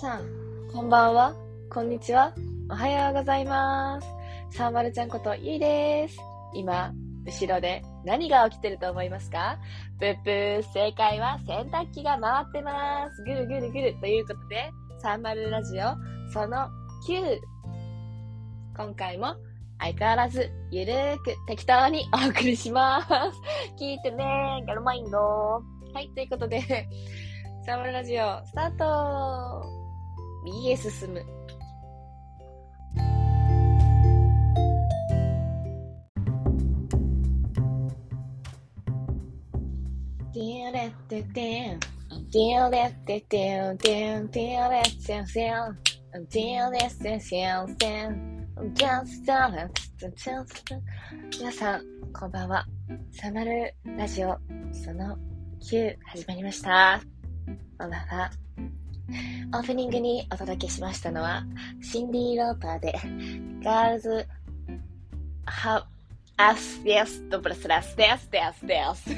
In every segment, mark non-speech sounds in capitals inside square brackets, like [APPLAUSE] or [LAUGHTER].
さん、こんばんは、こんにちは、おはようございます。サーマルちゃんことゆいです。今、後ろで何が起きてると思いますか？ぷっぷー、正解は洗濯機が回ってます。ぐるぐるぐる。ということで、サーマルラジオ、その9。今回も相変わらずゆるーく適当にお送りします。聞いてねガルマインドはい、ということで、サーマルラジオ、スタート右へ進む。ディアレッテテン、ディアレッテテン、デン、ディアレッセンセン、ディアレッセンセンセン、ジャンスターラツツツツツ皆さん、こんばんは。サマルラジオ、その9始まりました。こんばんは。オープニングにお届けしましたのは、シンディ・ローパーで、ガールズ、ハ、アス、デス、ドブラスラス、デス、デス、デス。[LAUGHS]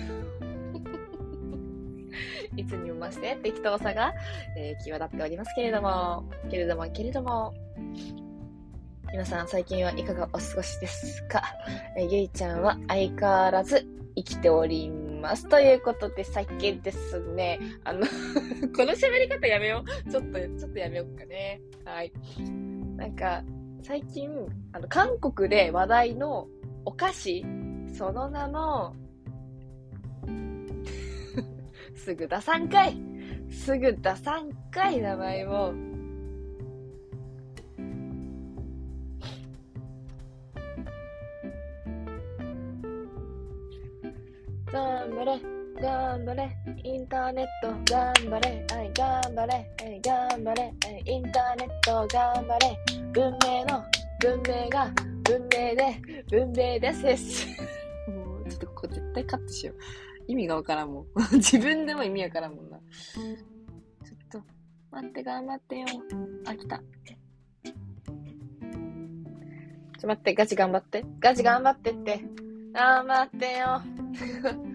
いつにも増して適当さが、えー際立っておりますけれども、けれども、けれども、皆さん最近はいかがお過ごしですか、えーゆいちゃんは相変わらず生きております。ということで、さっきですね、あの、[LAUGHS] この喋り方やめよう。ちょっと、ちょっとやめようかね。はい。なんか、最近、あの、韓国で話題のお菓子、その名も、[LAUGHS] すぐ出さんかいすぐ出さんかい名前を。張れ、頑張れ、インターネット、頑張れ、はい、頑張れ、はい、頑張れ、はい、インターネット、頑張れ、文明の、文明が、文明で、文明です。[LAUGHS] もう、ちょっとここ絶対カットしよう。意味がわからんもん。[LAUGHS] 自分でも意味わからんもんな。ちょっと、待って、頑張ってよ。あ、来た。ちょ、待って、ガチ頑張って。ガチ頑張ってって。頑張ってよ。[LAUGHS]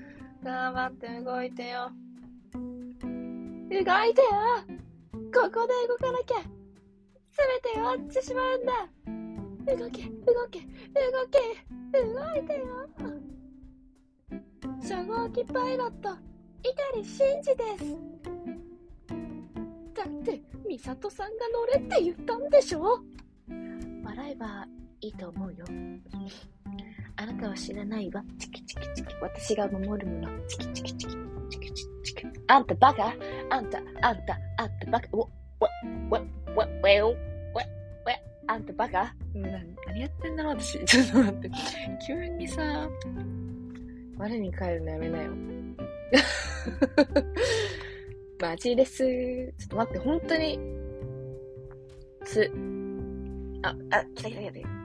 頑張って動いてよ。動いてよ。ここで動かなきゃ。すべて終わってしまうんだ。動け、動け、動け、動いてよ。初号機パイロット、碇真司です。だって、美里さんが乗れって言ったんでしょ？笑えばいいと思うよ。あなたは知らないわ。チキチキチキ。私が守るもの。チキチキチキ。チキチキチキ。あんたバカ？あんた、あんた、あんたバカ？お、わ、わ、わ、わ、わ、わ、あんたバカ何やってんだろう私。ちょっと待って。急にさ、我に返るのやめなよ。マジです。ちょっと待って、本当に。つ。あ、あ、来た来た来た来た。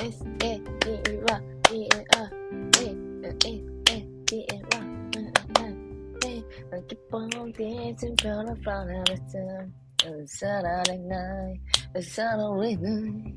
S A D U は D N R A N A A D N R A N キポンティーズンプロファラレスうさられないうさられない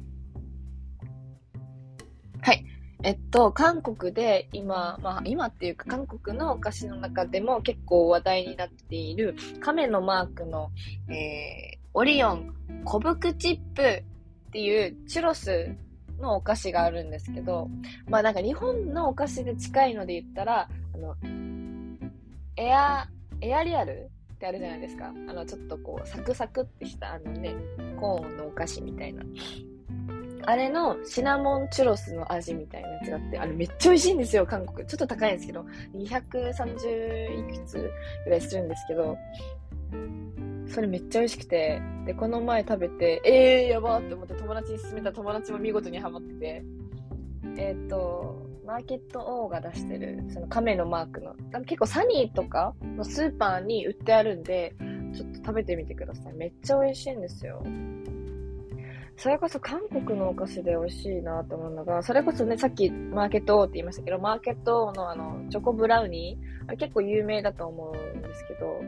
はい。えっと、韓国で今、まあ今っていうか韓国のお菓子の中でも結構話題になっている亀のマークの、えー、オリオン小福チップっていうチュロスのお菓子があるんですけど、まあなんか日本のお菓子で近いので言ったら、あの、エア、エアリアルってあるじゃないですか。あの、ちょっとこう、サクサクってしたあのね、コーンのお菓子みたいな。あれのシナモンチュロスの味みたいなやつがあって、あれめっちゃ美味しいんですよ、韓国。ちょっと高いんですけど、230いくつぐらいするんですけど、それめっちゃ美味しくて、で、この前食べて、えー、やばって思って友達に勧めた友達も見事にハマってて、えっ、と、マーケット O が出してる、その亀のマークの、結構サニーとかのスーパーに売ってあるんで、ちょっと食べてみてください。めっちゃ美味しいんですよ。それこそ韓国のお菓子で美味しいなと思うのが、それこそね、さっきマーケット O って言いましたけど、マーケット O のあの、チョコブラウニー、あれ結構有名だと思うんですけど、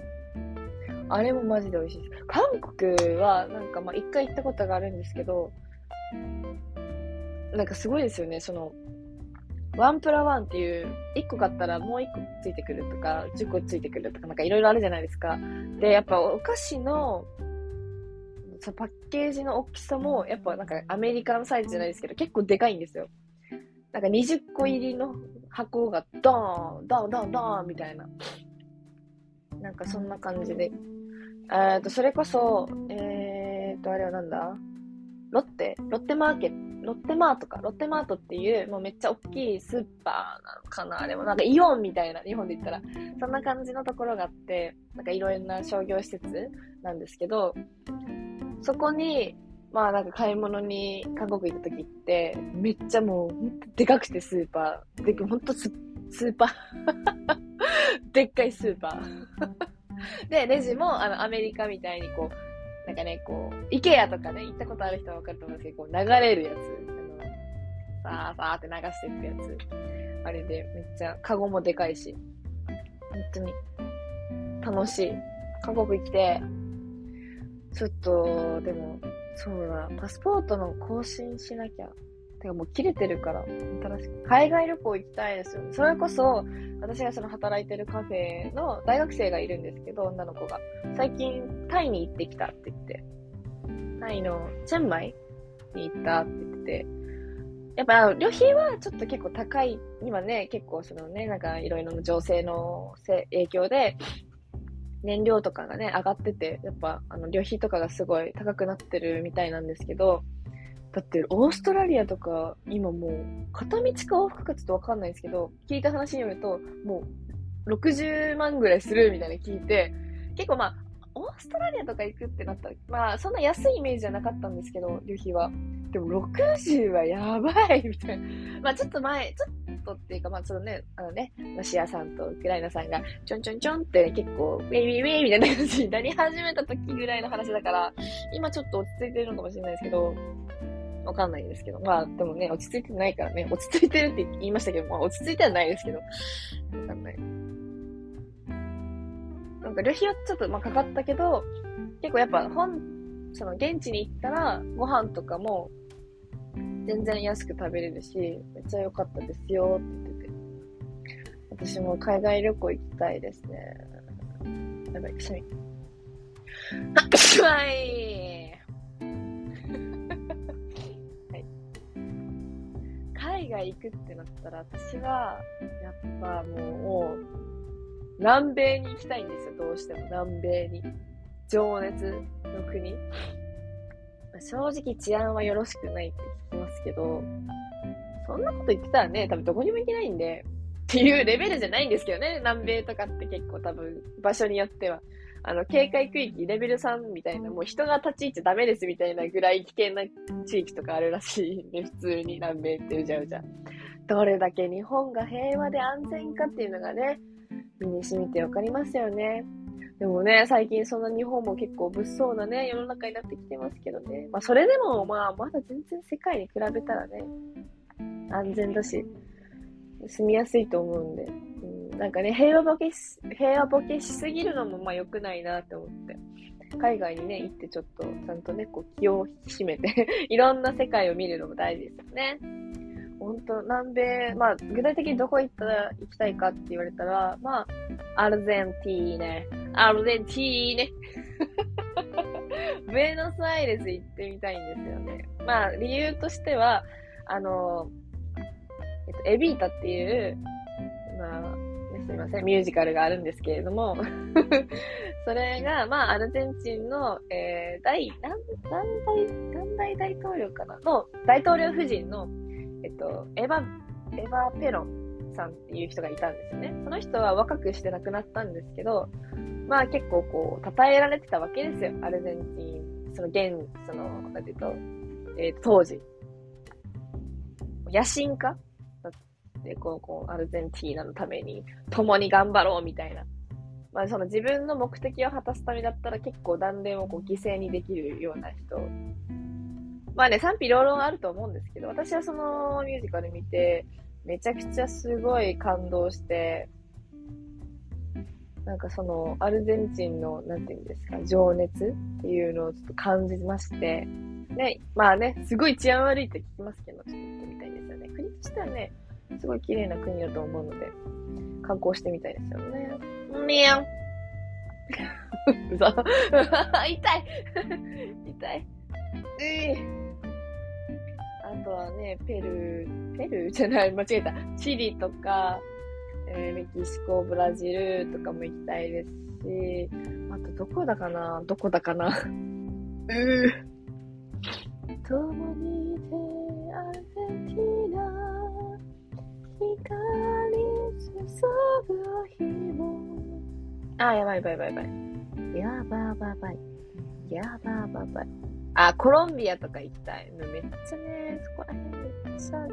あれもマジで美味しいです。韓国は、なんかまあ一回行ったことがあるんですけど、なんかすごいですよね、その、ワンプラワンっていう、1個買ったらもう1個ついてくるとか、10個ついてくるとか、なんかいろいろあるじゃないですか。で、やっぱお菓子の、パッケージの大きさも、やっぱなんかアメリカのサイズじゃないですけど、結構でかいんですよ。なんか20個入りの箱がドーン、ドーン、ドーン、ドーンみたいな。なんかそんな感じで。えっと、それこそ、えー、っと、あれはなんだ？ロッテ？ロッテマーケット、ロッテマートか？ロッテマートっていう、もうめっちゃ大きいスーパーなのかな？あれもなんかイオンみたいな、日本で言ったら。そんな感じのところがあって、なんかいろんな商業施設なんですけど、そこに、まあなんか買い物に韓国行った時って、めっちゃもう、でかくてスーパー。で、ほんとススーパー [LAUGHS] でっかいスーパーで、レジもあのアメリカみたいにこう、なんかね、こう、イケアとかね、行ったことある人はわかると思うんですけど、こう流れるやつ。あの、さーさーって流していくやつ。あれで、めっちゃ、カゴもでかいし、本当に、楽しい。韓国行って、ちょっと、でも、そうだ、パスポートの更新しなきゃ。てかもう切れてるから、新しく。海外旅行行きたいですよね。それこそ、私がその働いてるカフェの大学生がいるんですけど、女の子が。最近、タイに行ってきたって言って。タイのチェンマイに行ったって言ってて。やっぱ、旅費はちょっと結構高い。今ね、結構そのね、なんかいろいろな情勢の影響で、燃料とかがね、上がってて、やっぱ、あの、旅費とかがすごい高くなってるみたいなんですけど、だって、オーストラリアとか、今もう、片道か往復かちょっとわかんないですけど、聞いた話によると、もう、60万ぐらいするみたいな聞いて、結構まあ、オーストラリアとか行くってなったら、まあ、そんな安いイメージじゃなかったんですけど、旅費は。でも、60はやばいみたいな。まあ、ちょっと前、ちょっとっていうか、まあ、そのね、あのね、ロシアさんとウクライナさんが、ちょんちょんちょんって、ね、結構、ウェイウェイウェイみたいな感じになり始めた時ぐらいの話だから、今ちょっと落ち着いてるのかもしれないですけど、わかんないですけど。まあ、でもね、落ち着いてないからね、落ち着いてるって言いましたけど、まあ、落ち着いてはないですけど、わかんない。なんか旅費はちょっとまあかかったけど、結構やっぱ本、その現地に行ったらご飯とかも全然安く食べれるし、めっちゃ良かったですよって言ってて。私も海外旅行行きたいですね。やばい、くしゃみ。[COUGHS] はい。はい。海外行くってなったら、私は、やっぱもう、南米に行きたいんですよ、どうしても。南米に。情熱の国。正直治安はよろしくないって聞きますけど、そんなこと言ってたらね、多分どこにも行けないんで、っていうレベルじゃないんですけどね、南米とかって結構多分場所によっては。あの、警戒区域レベル3みたいな、もう人が立ち入っちゃダメですみたいなぐらい危険な地域とかあるらしいんで、普通に南米ってうじゃうじゃ。どれだけ日本が平和で安全かっていうのがね、身に染みてわかりますよね。でもね、最近そんな日本も結構物騒なね、世の中になってきてますけどね。まあそれでもまあまだ全然世界に比べたらね、安全だし、住みやすいと思うんで。うん、なんかね、平和ボケし、平和ボケしすぎるのもまあ良くないなって思って。海外にね、行ってちょっと、ちゃんとね、こう気を引き締めて [LAUGHS] いろんな世界を見るのも大事ですよね。本当南米、まあ、具体的にどこ行ったら行きたいかって言われたら、まあ、アルゼンティーネ。アルゼンティーネ。[LAUGHS] ブエノスアイレス行ってみたいんですよね。まあ、理由としては、あの、えっと、エビータっていう、まあ、すみません、ミュージカルがあるんですけれども [LAUGHS] それが、まあ、アルゼンチンの、えー、第、何、何代、何代大統領かなの、大統領夫人の、えっと、エヴァ、エヴァ・ペロンさんっていう人がいたんですね。その人は若くして亡くなったんですけど、まあ結構こう、称えられてたわけですよ。アルゼンチン、その現、その、なんていうと、えー、当時。野心家だって、こう、こう、アルゼンティーナのために共に頑張ろうみたいな。まあその自分の目的を果たすためだったら結構断念をこう犠牲にできるような人まあね、賛否両論あると思うんですけど、私はそのミュージカル見て、めちゃくちゃすごい感動して、なんかその、アルゼンチンの、なんていうんですか、情熱っていうのをちょっと感じまして、ね、まあね、すごい治安悪いって聞きますけど、ちょっと行ってみたいですよね。国としてはね、すごい綺麗な国だと思うので、観光してみたいですよね。みゃん。うざ。痛 [LAUGHS] い痛い。[LAUGHS] えあとはね、ペルー、ペルーじゃない、間違えた。チリとか、えー、メキシコ、ブラジルとかも行きたいですし、あとどこだかな？どこだかな？うー。共にいてアルゼンティナ光注ぐ日もあ、やばいやばいやばいやばい。やばばばい。やばばばい。あ、コロンビアとか行きたい。めっちゃね、そこら辺めっちゃ、めっ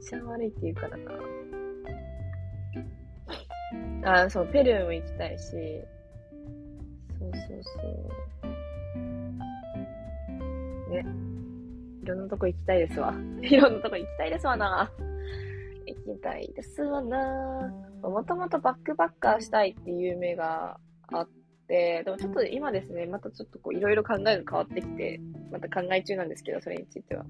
ちゃ悪いっていうかだな。あ、そう、ペルーも行きたいし、そうそうそう。ね。いろんなとこ行きたいですわ。[LAUGHS] いろんなとこ行きたいですわな。行きたいですわな。もともとバックパッカーしたいっていう夢があって、でもちょっと今ですね、またちょっとこういろいろ考えが変わってきて、また考え中なんですけど、それについては。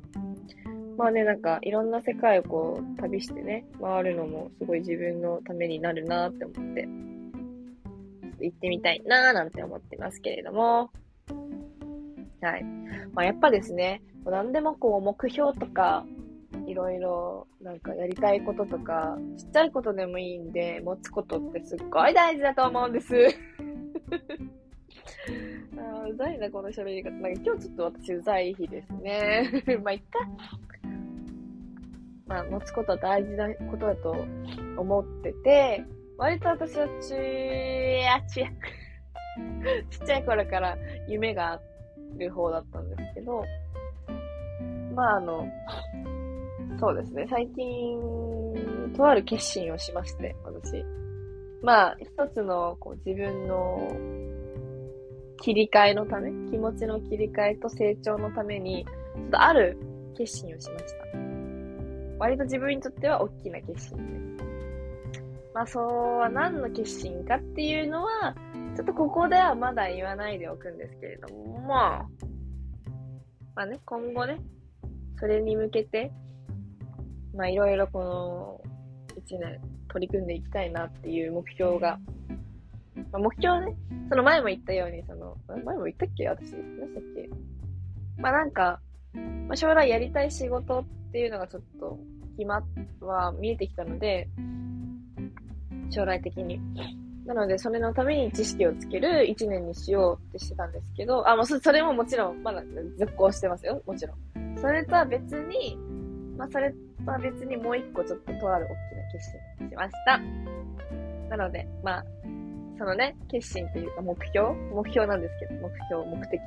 まあね、なんかいろんな世界をこう旅してね、回るのもすごい自分のためになるなって思って、行ってみたいなーなんて思ってますけれども、はい。まあやっぱですね、何でもこう目標とか、いろいろなんかやりたいこととか、ちっちゃいことでもいいんで、持つことってすっごい大事だと思うんです。[LAUGHS] あうざいな、この喋り方。なんか今日ちょっと私うざい日ですね。[LAUGHS] まあ、いっか。まあ、持つことは大事なことだと思ってて、割と私はちやちや、[LAUGHS] ちっちゃい頃から夢がある方だったんですけど、まああの、そうですね。最近、とある決心をしまして、私。まあ、一つのこう自分の切り替えのため、気持ちの切り替えと成長のために、ちょっとある決心をしました。割と自分にとっては大きな決心です。まあ、そうは何の決心かっていうのは、ちょっとここではまだ言わないでおくんですけれども、まあ、まあね、今後ね、それに向けて、まあいろいろこの1年取り組んでいきたいなっていう目標が、まあ、目標ね、その前も言ったように、その、前も言ったっけ？私。何したっけ？まあなんか、まあ、将来やりたい仕事っていうのがちょっと決まは見えてきたので、将来的に。なので、それのために知識をつける1年にしようってしてたんですけど、あ、もうそれももちろん、まだ続行してますよ。もちろん。それとは別に、まあ、それとは別にもう一個ちょっととある大きな決心をしました。なので、まあ、そのね、決心というか目標目標なんですけど、目標、目的。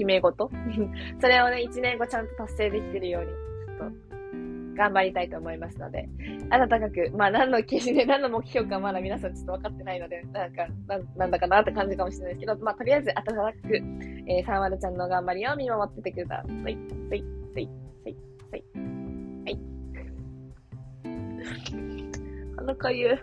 決め事 [LAUGHS] それをね、一年後ちゃんと達成できてるように、ちょっと、頑張りたいと思いますので、温かく、まあ何の決心で何の目標かまだ皆さんちょっと分かってないので、なんか、ななんだかなって感じかもしれないですけど、まあとりあえず温かく、えー、サンワルちゃんの頑張りを見守っててください。はい、はい、はい、はい。la calle.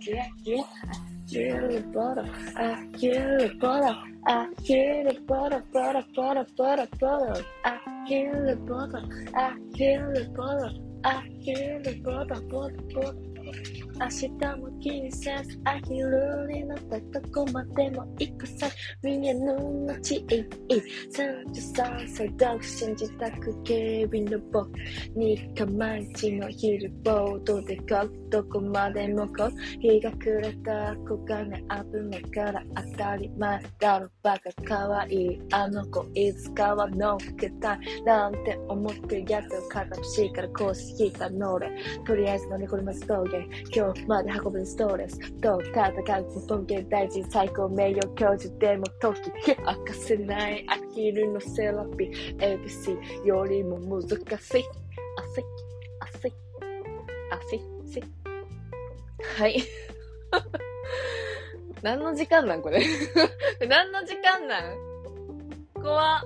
Yeah, yeah. I feel it, butter. I feel it, butter. I feel it, butter, butter, butter, butter, butter. I feel it, butter. I feel it. I feel. 明日も気にせずアヒルになったどこまでも行くさ見えぬ街33歳独身自宅警備の僕に構えちのヒルボードでこどこまでもこ日が暮れた子がね危ないから当たり前だろバカかわいあの子いつかは乗っけたいなんて思ってやつを片っしいからこうしてたの俺とりあえず乗りこれます峠今日まで運ぶストレス。と戦う本気大事最高名誉教授でも時明かせない。アヒルのセラピー。ABC よりも難しい。汗汗汗汗。はい。何の時間なんこれ？何の時間なん？怖っ。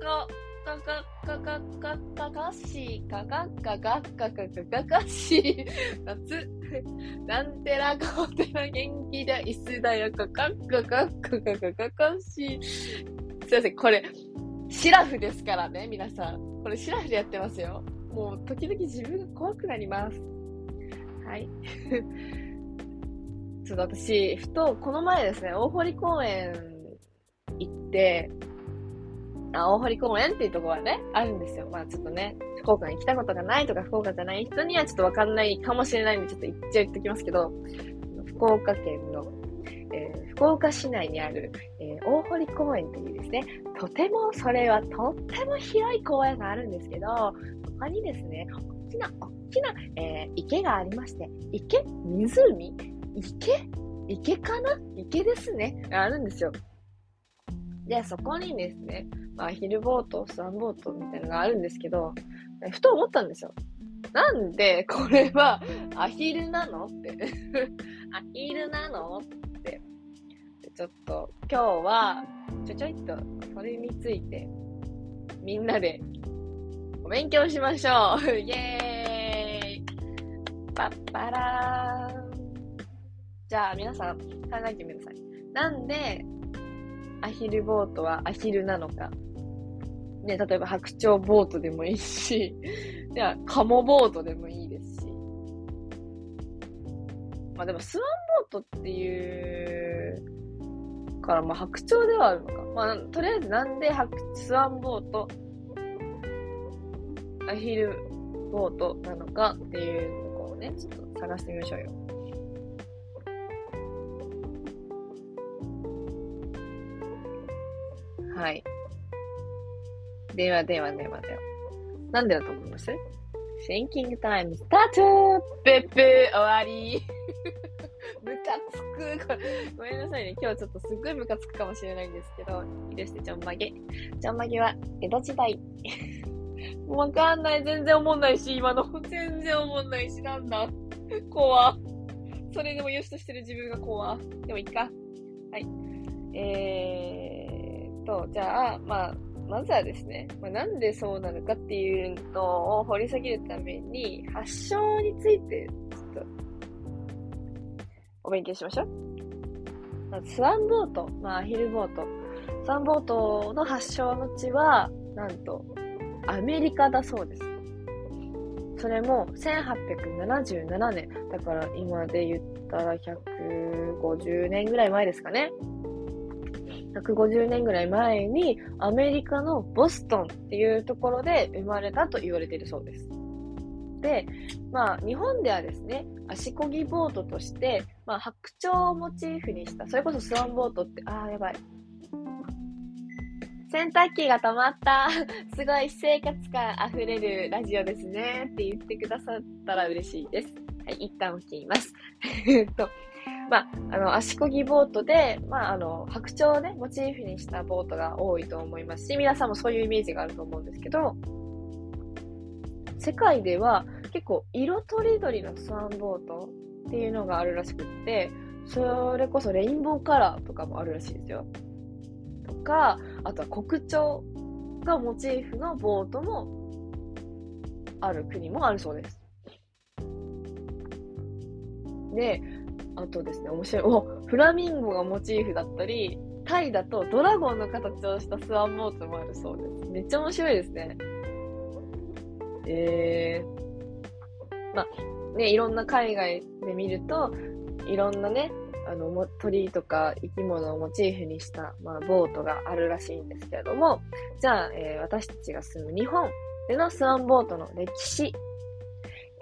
こかかかかかかかしかかかかかかかかかし夏 [LAUGHS] なんてらこおてら元気だ、椅子だよ、かかっかかっかかかかかし。すいません、これ、シラフですからね、皆さん。これシラフでやってますよ。もう、時々自分が怖くなります。はい。[LAUGHS] ちょっと私、ふと、この前ですね、大堀公園行って、大堀公園っていうところはね、あるんですよ。まあちょっとね、福岡に来たことがないとか、福岡じゃない人にはちょっとわかんないかもしれないんで、ちょっと言っちゃ言ってきますけど、福岡県の、えー、福岡市内にある、えー、大堀公園というですね、とても、それはとっても広い公園があるんですけど、他にですね、大きな、大きな、えー、池がありまして、池湖？池？池かな？池ですね。あるんですよ。で、そこにですね、あ、ヒルボート、スワンボートみたいなのがあるんですけど、ふと思ったんですよ。なんで、これは、アヒルなのって。アヒルなのって。ちょっと、今日は、ちょちょいっと、それについて、みんなで、お勉強しましょう [LAUGHS] イェーイパッパラーじゃあ、皆さん、考えてみなさい。なんで、アヒルボートはアヒルなのか。ね、例えば白鳥ボートでもいいし、じゃあ、カモボートでもいいですし。まあでも、スワンボートっていうから、まあ白鳥ではあるのか。まあ、とりあえずなんで白スワンボート、アヒルボートなのかっていうのをね、ちょっと探してみましょうよ。はい。ではではではでは。なんでだと思います？シンキングタイムスタートペッペ終わり [LAUGHS] ムカつくこれごめんなさいね。今日ちょっとすっごいムカつくかもしれないんですけど、いいですね、ちょんまげ。ちょんまげは江戸時代。[LAUGHS] わかんない。全然思んないし、今の。全然思んないし、なんだ。怖それでも良しとしてる自分が怖でもいいか。はい。えー、と、じゃあ、まあ、まずはですね、まあ、なんでそうなのかっていうのを掘り下げるために、発症について、ちょっと、お勉強しましょう。まず、スワンボート、まあ、アヒルボート。スワンボートの発祥の地は、なんと、アメリカだそうです。それも1877年。だから今で言ったら150年ぐらい前ですかね。150年ぐらい前にアメリカのボストンっていうところで生まれたと言われているそうです。で、まあ、日本ではですね、足こぎボートとして、まあ、白鳥をモチーフにした、それこそスワンボートって、あー、やばい。洗濯機が止まった。[LAUGHS] すごい私生活感溢れるラジオですね。って言ってくださったら嬉しいです。はい、一旦起きます。[LAUGHS] えっと、まあ、あの、足こぎボートで、まあ、あの、白鳥をね、モチーフにしたボートが多いと思いますし、皆さんもそういうイメージがあると思うんですけど、世界では結構色とりどりのスワンボートっていうのがあるらしくって、それこそレインボーカラーとかもあるらしいですよ。とか、あとは国鳥がモチーフのボートもある国もあるそうです。で、あとですね、面白い。お、フラミンゴがモチーフだったり、タイだとドラゴンの形をしたスワンボートもあるそうです。めっちゃ面白いですね。えー、まあ、ね、いろんな海外で見ると、いろんなね、あの、鳥とか生き物をモチーフにした、まあ、ボートがあるらしいんですけれども、じゃあ、えー、私たちが住む日本でのスワンボートの歴史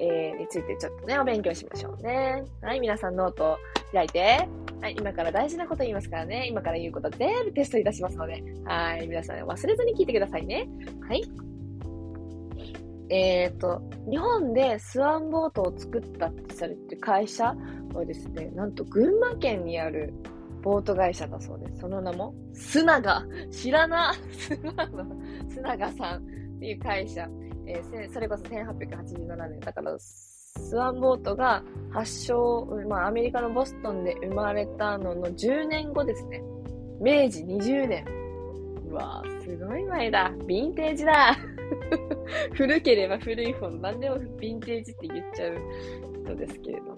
えー、についてちょっとね、お勉強しましょうね。はい、皆さんノート開いて。はい、今から大事なこと言いますからね。今から言うこと全部テストいたしますので。はい、皆さん忘れずに聞いてくださいね。はい。えっ、ー、と、日本でスワンボートを作ったってされてる会社はですね、なんと群馬県にあるボート会社だそうです。その名も、スナガ。知らな。スナガさんっていう会社。えー、それこそ1887年、だから、スワンボートが発祥、まあ、アメリカのボストンで生まれたのの10年後ですね。明治20年。うわぁ、すごい前だ。ヴィンテージだ。[LAUGHS] 古ければ古いほど何でもヴィンテージって言っちゃう人ですけれども。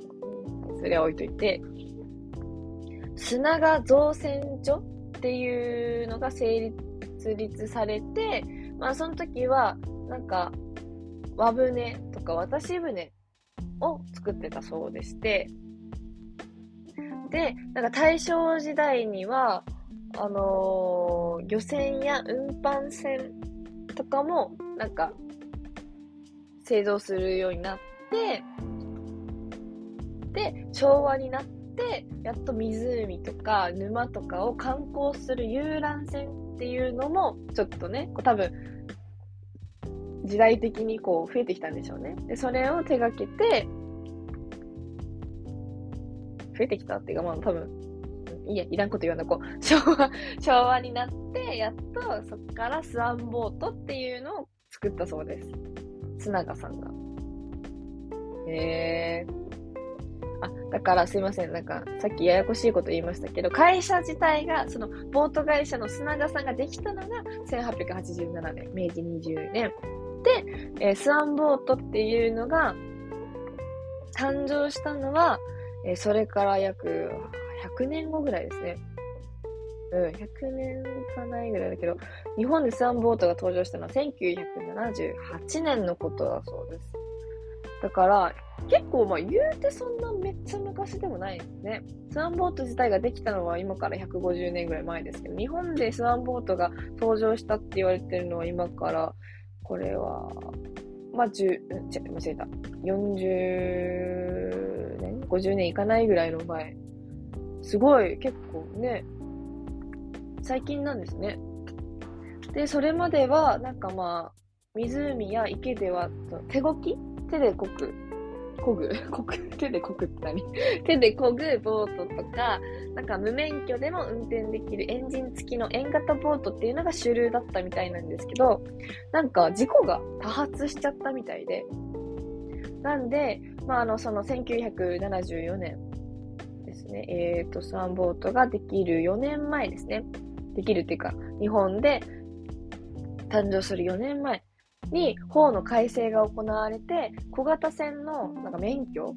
それは置いといて、砂が造船所っていうのが成立されて、まあその時は、なんか、和船とか渡し船を作ってたそうでして、で、なんか大正時代には、あのー、漁船や運搬船とかも、なんか、製造するようになって、で、昭和になって、やっと湖とか沼とかを観光する遊覧船っていうのも、ちょっとね、多分、時代的にこう増えてきたんでしょうね。で、それを手がけて、増えてきたっていうか、まあ多分、いや、いらんこと言わなこう。[LAUGHS] 昭和、昭和になって、やっとそっからスワンボートっていうのを作ったそうです。須永さんが。へえー。あ、だからすいません。なんか、さっきややこしいこと言いましたけど、会社自体が、その、ボート会社の須永さんができたのが1887年、明治20年。で、えー、スワンボートっていうのが、誕生したのは、えー、それから約100年後ぐらいですね。うん、100年かないぐらいだけど、日本でスワンボートが登場したのは1978年のことだそうです。だから、結構まあ言うてそんなめっちゃ昔でもないですね。スワンボート自体ができたのは今から150年ぐらい前ですけど、日本でスワンボートが登場したって言われてるのは今から、これは、まあ10、ち、間違えた。40年 ?50 年いかないぐらいの前。すごい、結構ね、最近なんですね。で、それまでは、なんかまあ、湖や池では、手ごき？手でこく。こぐ。[LAUGHS] こぐ。手でこくって何？[LAUGHS] 手でこぐボートとか、なんか無免許でも運転できるエンジン付きの円型ボートっていうのが主流だったみたいなんですけど、なんか事故が多発しちゃったみたいで、なんで、まあ、あの、その1974年ですね、えっ、ー、と、スワンボートができる4年前ですね。できるっていうか、日本で誕生する4年前に法の改正が行われて、小型船のなんか免許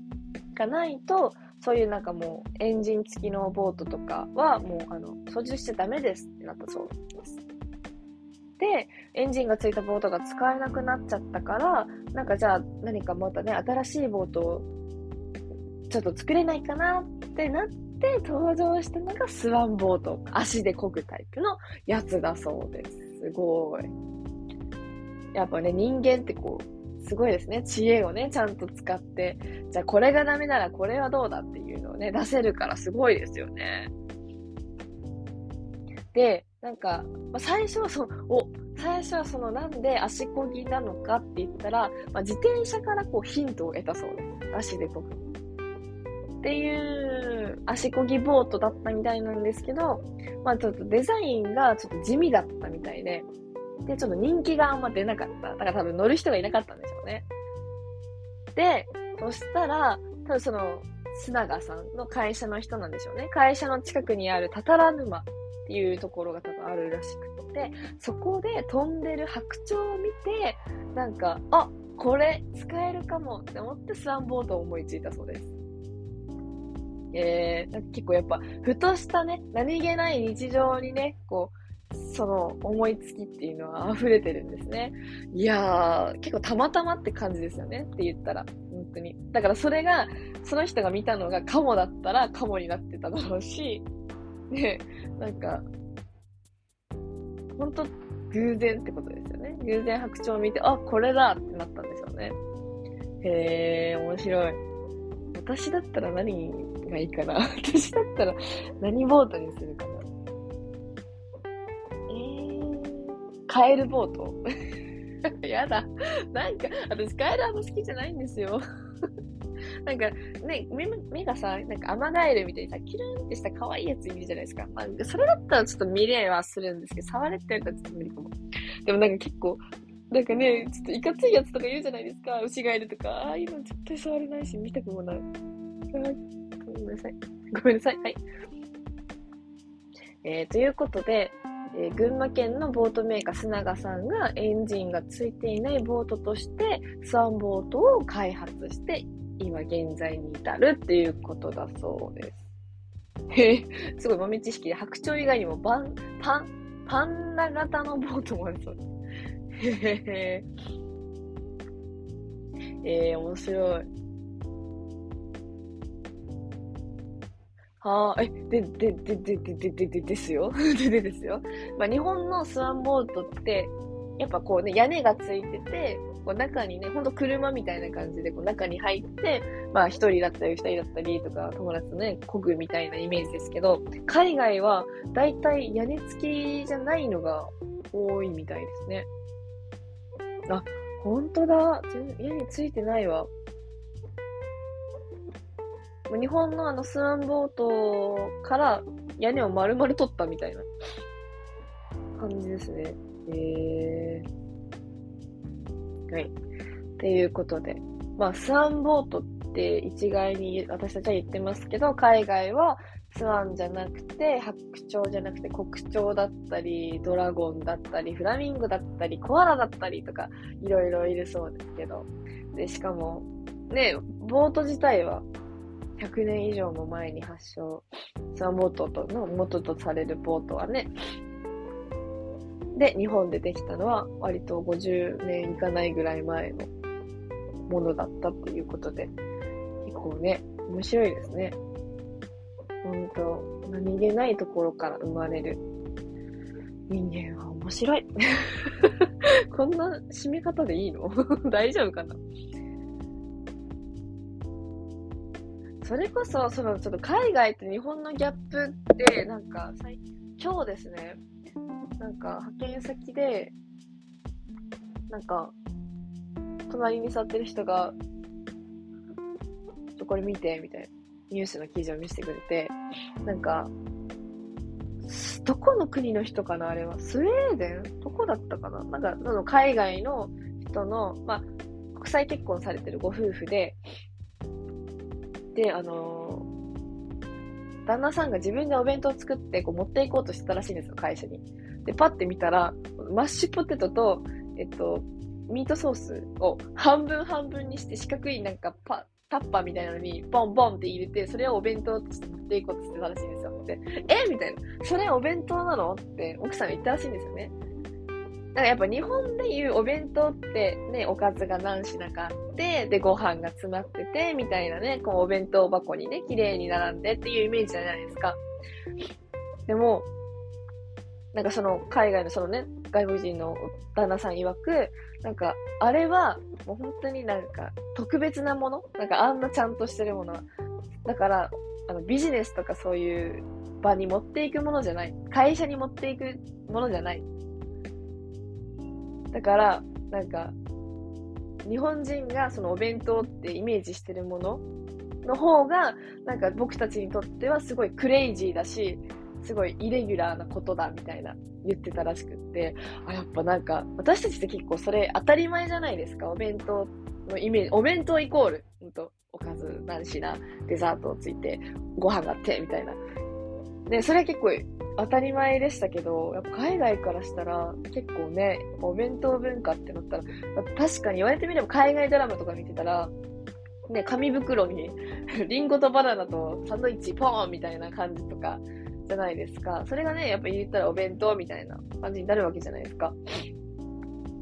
がないと、そういうなんかもうエンジン付きのボートとかはもうあの操縦しちゃダメですってなったそうです。で、エンジンがついたボートが使えなくなっちゃったから、なんかじゃあ何かまたね、新しいボートをちょっと作れないかなってなって登場したのがスワンボート。足で漕ぐタイプのやつだそうです。すごい。やっぱね、人間ってこう、すごいですね。知恵をね、ちゃんと使って、じゃあこれがダメならこれはどうだっていうのをね、出せるからすごいですよね。で、なんか、まあ、最初はその、お、最初はそのなんで足こぎなのかって言ったら、まあ、自転車からこうヒントを得たそうです。足でこぐ。っていう足こぎボートだったみたいなんですけど、まあちょっとデザインがちょっと地味だったみたいで、で、ちょっと人気があんま出なかった。だから多分乗る人がいなかったんでしょうね。で、そしたら、多分その、須永さんの会社の人なんでしょうね。会社の近くにあるタタラ沼っていうところが多分あるらしくて、そこで飛んでる白鳥を見て、なんか、あ、これ使えるかもって思ってスワンボートを思いついたそうです。えー、結構やっぱ、ふとしたね、何気ない日常にね、こう、その思いつきっていうのは [LAUGHS] 溢れてるんですね。いやー、結構たまたまって感じですよねって言ったら、本当に。だからそれが、その人が見たのがカモだったらカモになってただろうし、で、なんか、本当偶然ってことですよね。偶然白鳥を見て、あ、これだってなったんでしょうね。へー、面白い。私だったら何がいいかな [LAUGHS] 私だったら何ボートにするかなカエルボート？[LAUGHS] やだ。なんか、私カエルあんま好きじゃないんですよ。[LAUGHS] なんかね、目目がさ、なんかアマガエルみたいにさ、キュルンってした可愛いやついるじゃないですか。まあ、それだったらちょっと見れはするんですけど、触れって言われたらちょっと無理かも。でもなんか結構、なんかね、ちょっといかついやつとか言うじゃないですか。牛ガエルとか。ああいうの絶対触れないし、見たくもない。ごめんなさい。ごめんなさい。はい。えー、ということで、えー、群馬県のボートメーカー須永さんがエンジンがついていないボートとしてスワンボートを開発して今現在に至るっていうことだそうです。へすごい豆知識で白鳥以外にもバンパンパンダ型のボートもあるそうです。へへへ。えー、面白い。はあ、え、で、で、で、で、で、で、で、で、ですよ。[LAUGHS] で、でですよ。まあ、日本のスワンボートって、やっぱこうね、屋根がついてて、こう中にね、ほんと車みたいな感じで、こう中に入って、まあ一人だったり二人だったりとか、友達とね、漕ぐみたいなイメージですけど、海外は大体屋根付きじゃないのが多いみたいですね。あ、ほんとだ。全然屋根ついてないわ。日本のあのスワンボートから屋根を丸々取ったみたいな感じですね。えー、はい。っていうことで。まあ、スワンボートって一概に私たちは言ってますけど、海外はスワンじゃなくて、白鳥じゃなくて黒鳥だったり、ドラゴンだったり、フラミンゴだったり、コアラだったりとか、いろいろいるそうですけど。で、しかも、ね、ボート自体は100年以上も前に発祥、スワンボートとの元とされるボートはね、で、日本でできたのは割と50年いかないぐらい前のものだったっていうことで、結構ね、面白いですね。ほんと、何気ないところから生まれる人間は面白い。[LAUGHS] こんな締め方でいいの？[LAUGHS] 大丈夫かな？それこそ、その、ちょっと海外と日本のギャップって、なんか、今日ですね、なんか、派遣先で、なんか、隣に座ってる人が、ちょ、これ見て、みたいな、ニュースの記事を見せてくれて、なんか、どこの国の人かなあれは。スウェーデン？どこだったかな？なんか、その海外の人の、まあ、国際結婚されてるご夫婦で、で、あの、旦那さんが自分でお弁当を作ってこう持っていこうとしてたらしいんですよ、会社に。で、パッて見たら、マッシュポテトと、えっと、ミートソースを半分半分にして四角いなんかパ、タッパーみたいなのにボンボンって入れて、それをお弁当として持っていこうとしてたらしいんですよ。で、え？みたいな。それお弁当なの？って奥さんが言ったらしいんですよね。だからやっぱ日本でいうお弁当ってね、おかずが何品かあって、で、ご飯が詰まってて、みたいなね、こうお弁当箱にね、綺麗に並んでっていうイメージじゃないですか。でも、なんかその海外のそのね、外国人の旦那さん曰く、なんか、あれはもう本当になんか特別なものなんかあんなちゃんとしてるものだから、あのビジネスとかそういう場に持っていくものじゃない。会社に持っていくものじゃない。だから、なんか、日本人がそのお弁当ってイメージしてるものの方が、なんか僕たちにとってはすごいクレイジーだし、すごいイレギュラーなことだみたいな言ってたらしくって、あ、やっぱなんか、私たちって結構それ当たり前じゃないですか。お弁当のイメージ、お弁当イコール、ほんと、おかず何品、デザートをついて、ご飯があって、みたいな。で、それは結構当たり前でしたけど、やっぱ海外からしたら結構ね、お弁当文化ってなったら、確かに言われてみれば海外ドラマとか見てたら、ね、紙袋に [LAUGHS] リンゴとバナナとサンドイッチポーンみたいな感じとかじゃないですか。それがね、やっぱ言ったらお弁当みたいな感じになるわけじゃないですか。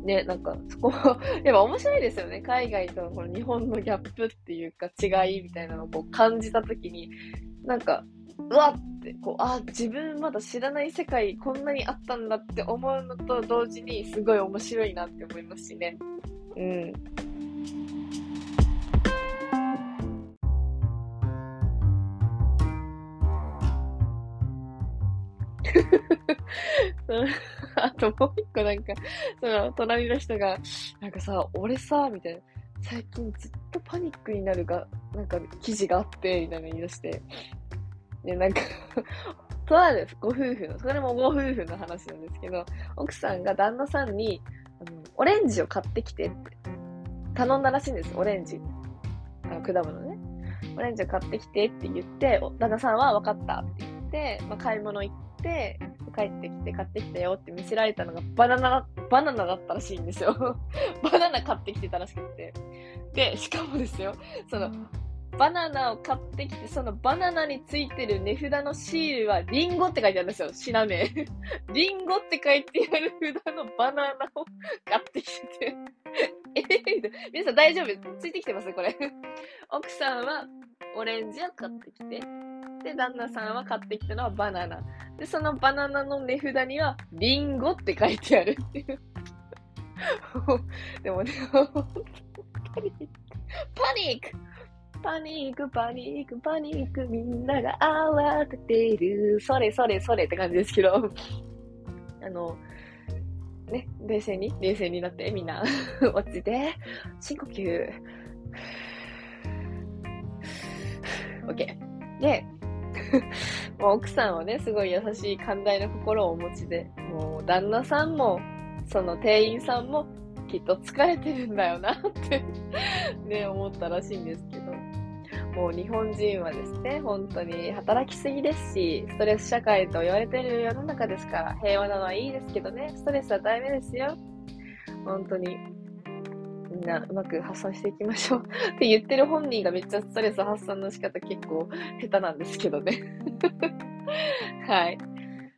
ね、なんか、そこ、[LAUGHS] やっぱ面白いですよね。海外とこの日本のギャップっていうか違いみたいなのをこう感じたときに、なんか、うわって、こう、あ、自分まだ知らない世界こんなにあったんだって思うのと同時にすごい面白いなって思いますしね。うん。[LAUGHS] あともう一個なんか、その、隣の人が、なんかさ、俺さ、みたいな、最近ずっとパニックになるが、なんか記事があって、みたいな言い出して、で、なんか [LAUGHS] とあるご夫婦の、それもご夫婦の話なんですけど、奥さんが旦那さんに、あのオレンジを買ってきてって頼んだらしいんです、オレンジ。あの、果物ね。オレンジを買ってきてって言って、旦那さんは分かったって言って、まあ、買い物行って、帰ってきて買ってきたよって見せられたのがバナナ、バナナだったらしいんですよ。[LAUGHS] バナナ買ってきてたらしくて。で、しかもですよ、その、バナナを買ってきて、そのバナナについてる値札のシールはリンゴって書いてあるんですよ、品名。[LAUGHS] リンゴって書いてある札のバナナを買ってきてて。[LAUGHS] えー、皆さん大丈夫？ついてきてます？これ。[LAUGHS] 奥さんはオレンジを買ってきて、で、旦那さんは買ってきたのはバナナ。で、そのバナナの値札にはリンゴって書いてあるっていう。でもね、パニック。パニックパニック、パニック、パニック、みんなが慌ててる。それそれそれって感じですけど、[LAUGHS] あの、ね、冷静に、冷静になって、みんな、[LAUGHS] 落ち着いて、深呼吸。[SIGHS] OK。で、[LAUGHS] もう奥さんはね、すごい優しい寛大な心をお持ちで、もう旦那さんも、その店員さんも、きっと疲れてるんだよなってね、思ったらしいんですけど。もう日本人はですね、本当に働きすぎですし、ストレス社会と言われてる世の中ですから、平和なのはいいですけどね、ストレスはダメですよ。本当に。みんなうまく発散していきましょう [LAUGHS] って言ってる本人がめっちゃストレス発散の仕方結構下手なんですけどね [LAUGHS] はい。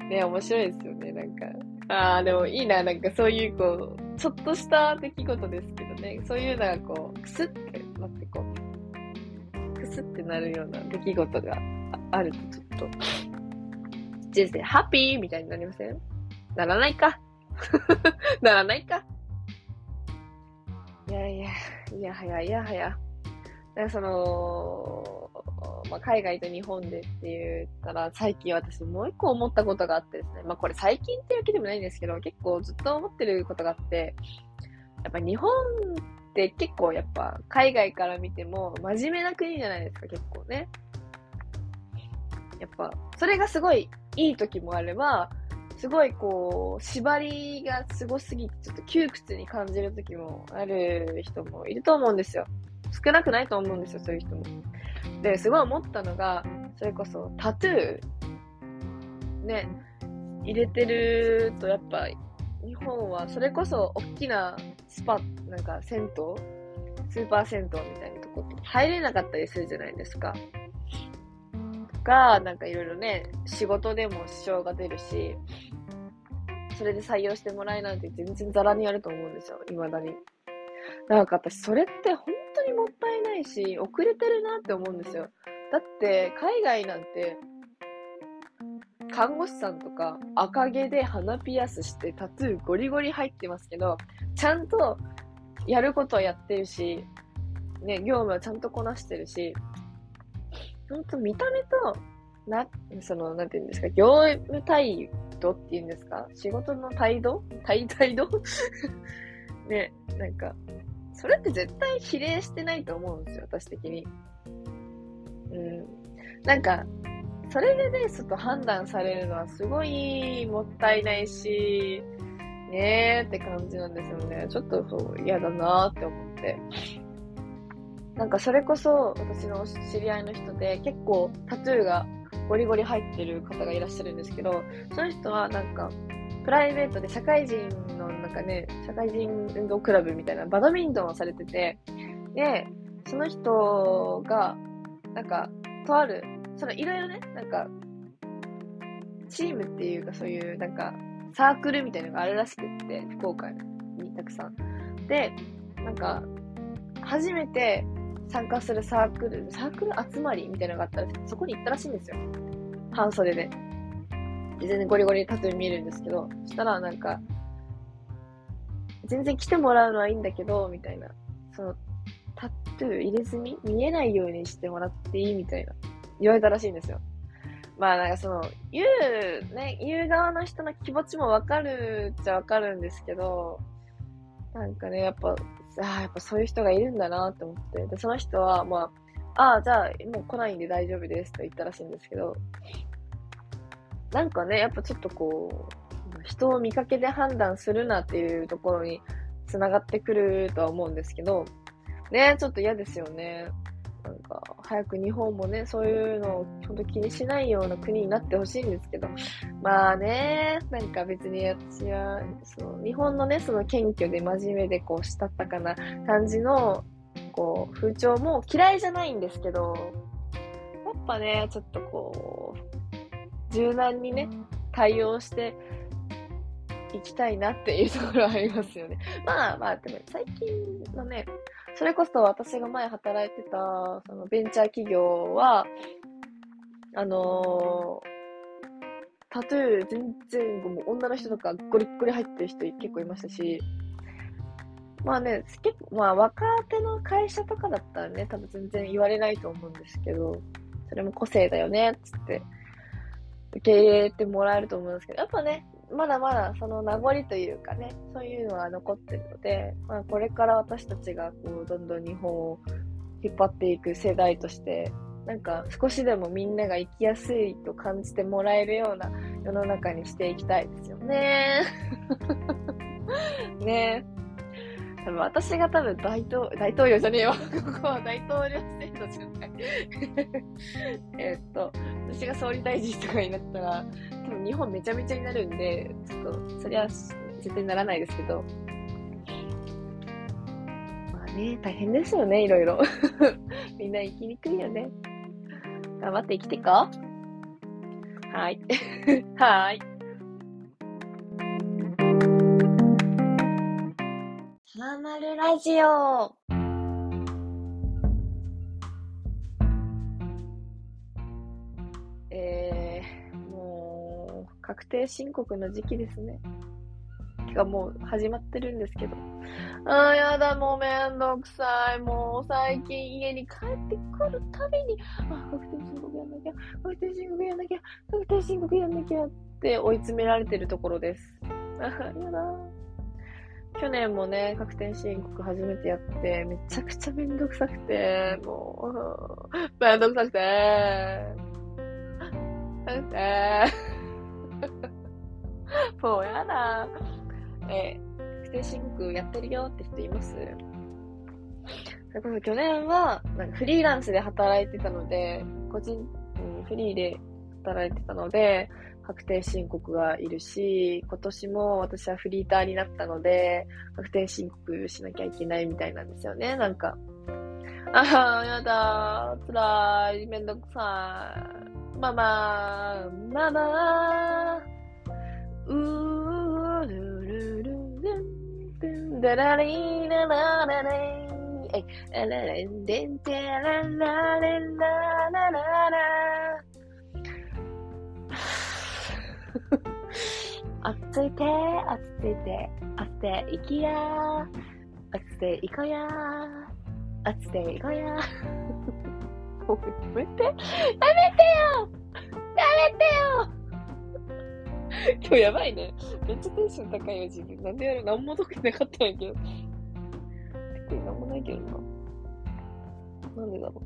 ね、面白いですよね、なんか。ああ、でもいいな、なんかそういうこう、ちょっとした出来事ですけどね、そういうのがこう、くすってなってこう、スってなるような出来事があるとちょっと、人生ハッピーみたいになりません？ならないか。[LAUGHS] ならないか。いやいや、いやはやいやはや。だかその、まあ、海外と日本でって言ったら、最近私もう一個思ったことがあってですね。まあこれ最近ってわけでもないんですけど、結構ずっと思ってることがあって、やっぱ日本って結構やっぱ海外から見ても真面目な国じゃないですか、結構ね。やっぱ、それがすごいいい時もあれば、すごいこう、縛りがすごすぎてちょっと窮屈に感じる時もある人もいると思うんですよ。少なくないと思うんですよ、そういう人も。で、すごい思ったのが、それこそタトゥー、ね、入れてるとやっぱ日本はそれこそ大きなスパ、なんか銭湯？スーパー銭湯みたいなとこって入れなかったりするじゃないですか。とか、なんかいろいろね、仕事でも支障が出るし、それで採用してもらえなんて全然ザラにやると思うんですよ、未だに。なんか私、それって本当にもったいないし、遅れてるなって思うんですよ。だって、海外なんて、看護師さんとか赤毛で鼻ピアスしてタトゥーゴリゴリ入ってますけど、ちゃんとやることはやってるし、ね、業務はちゃんとこなしてるし、ほんと見た目と、な、その、なんていうんですか、業務態度っていうんですか仕事の態度？態態度？[LAUGHS] ね、なんか、それって絶対比例してないと思うんですよ、私的に。うん。なんか、それでね、ちょっと判断されるのはすごいもったいないし、ねーって感じなんですよね。ちょっとそう嫌だなーって思って。なんかそれこそ私の知り合いの人で結構タトゥーがゴリゴリ入ってる方がいらっしゃるんですけど、その人はなんかプライベートで社会人のなんかね、社会人運動クラブみたいなバドミントンをされてて、で、その人がなんかとあるそのいろいろね、なんか、チームっていうかそういうなんか、サークルみたいなのがあるらしくって、福岡にたくさん。で、なんか、初めて参加するサークル、サークル集まりみたいなのがあったら、そこに行ったらしいんですよ。半袖で。で全然ゴリゴリタトゥー見えるんですけど、そしたらなんか、全然来てもらうのはいいんだけど、みたいな。その、タトゥー入れ墨見えないようにしてもらっていいみたいな。言われたらしいんですよ。まあなんかその、言う、ね、言う側の人の気持ちもわかるっちゃわかるんですけど、なんかね、やっぱ、ああ、やっぱそういう人がいるんだなって思って。で、その人は、まあ、ああ、じゃあ、もう来ないんで大丈夫ですと言ったらしいんですけど、なんかね、やっぱちょっとこう、人を見かけで判断するなっていうところに繋がってくるとは思うんですけど、ね、ちょっと嫌ですよね。なんか、早く日本もね、そういうのを本当気にしないような国になってほしいんですけど、まあね、なんか別に私は、その日本のね、その謙虚で真面目でこう、したったかな感じの、こう、風潮も嫌いじゃないんですけど、やっぱね、ちょっとこう、柔軟にね、対応していきたいなっていうところありますよね。まあまあ、でも最近のね、それこそ私が前働いてた、そのベンチャー企業は、あのー、タトゥー全然もう女の人とかゴリッゴリ入ってる人結構いましたし、まあね、結構、まあ若手の会社とかだったらね、多分全然言われないと思うんですけど、それも個性だよね、つって、受け入れてもらえると思うんですけど、やっぱね、まだまだその名残というかね、そういうのは残ってるので、まあ、これから私たちがこうどんどん日本を引っ張っていく世代として、なんか少しでもみんなが生きやすいと感じてもらえるような世の中にしていきたいですよね。[LAUGHS] ね多分私が多分大統大統領じゃねえわ。[LAUGHS] ここは大統領制度じゃない。[LAUGHS] えっと、私が総理大臣とかになったら、多分日本めちゃめちゃになるんで、ちょっと、そりゃ絶対ならないですけど。まあね、大変ですよね、いろいろ。[LAUGHS] みんな生きにくいよね。頑張って生きていこう。はい。[LAUGHS] はい。たまるラジオ。確定申告の時期ですね。てかもう始まってるんですけど。ああ、やだ、もうめんどくさい。もう最近家に帰ってくるたびに、あ、確定申告やんなきゃ、確定申告やんなきゃ、確定申告やんなきゃって追い詰められてるところです。あやだ。去年もね、確定申告初めてやって、めちゃくちゃめんどくさくて、もう、[LAUGHS] めんどくさくて、[LAUGHS] めんどくさくて、[LAUGHS] もうやだ。えー、確定申告やってるよって人います？それこそ去年は、なんかフリーランスで働いてたので、個人、うん、フリーで働いてたので、確定申告がいるし、今年も私はフリーターになったので、確定申告しなきゃいけないみたいなんですよね、なんか。ああ、やだ、辛い、めんどくさい。ママ、ママ、うーるるるるん、だらりららららえ、あららんでんてらられらららら暑いて、暑いて、暑ていきや、暑ていこや、暑ていこや。もうやめてやめてよやめてよ今日やばいね。めっちゃテンション高いよ、自分。なんでやる？何も解けなかったんやけど。特に何もないけどな。なんでだろ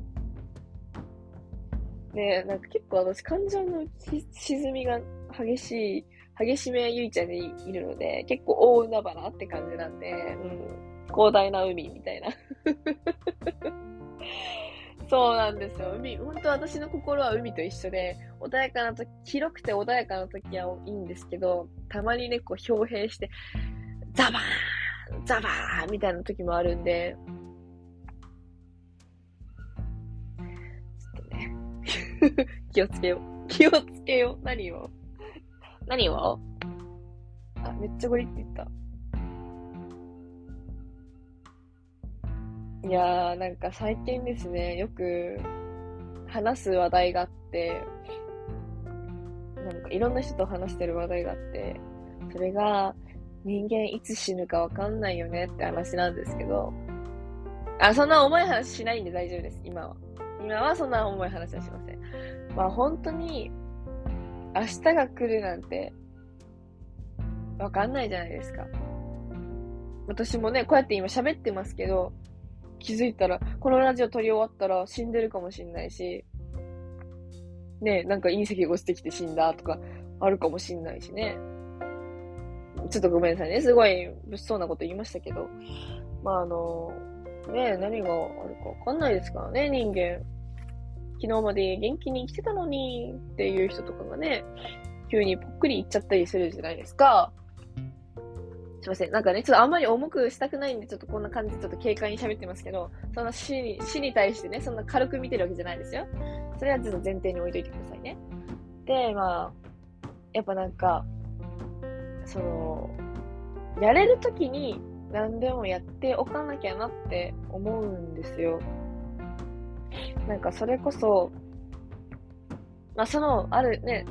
う。ねえ、なんか結構私、感情の沈みが激しい、激しめゆいちゃんでいるので、結構大海原って感じなんで、うん、広大な海みたいな。そうなんですよ。海、本当私の心は海と一緒で、穏やかな時、広くて穏やかな時はいいんですけど、たまにね、こう、表変して、ザバーンザバーンみたいな時もあるんで、ちょっとね、[LAUGHS] 気をつけよう。気をつけよう。何を？何を？あ、めっちゃゴリって言った。いやー、なんか最近ですね、よく話す話題があって、なんかいろんな人と話してる話題があって、それが人間いつ死ぬかわかんないよねって話なんですけど、あ、そんな重い話しないんで大丈夫です、今は。今はそんな重い話はしません。まあ本当に、明日が来るなんて、わかんないじゃないですか。私もね、こうやって今喋ってますけど、気づいたら、このラジオ撮り終わったら死んでるかもしんないし、ね、なんか隕石が落ちてきて死んだとかあるかもしんないしね。ちょっとごめんなさいね。すごい物騒なこと言いましたけど。まああの、ね、何があるかわかんないですからね、人間。昨日まで元気に生きてたのにっていう人とかがね、急にぽっくりいっちゃったりするじゃないですか。すいません。なんかね、ちょっとあんまり重くしたくないんで、ちょっとこんな感じでちょっと軽快に喋ってますけど、その死に、死に対してね、そんな軽く見てるわけじゃないですよ。それはちょっと前提に置いといてくださいね。で、まあ、やっぱなんか、その、やれるときに何でもやっておかなきゃなって思うんですよ。なんかそれこそ、まあその、あるね、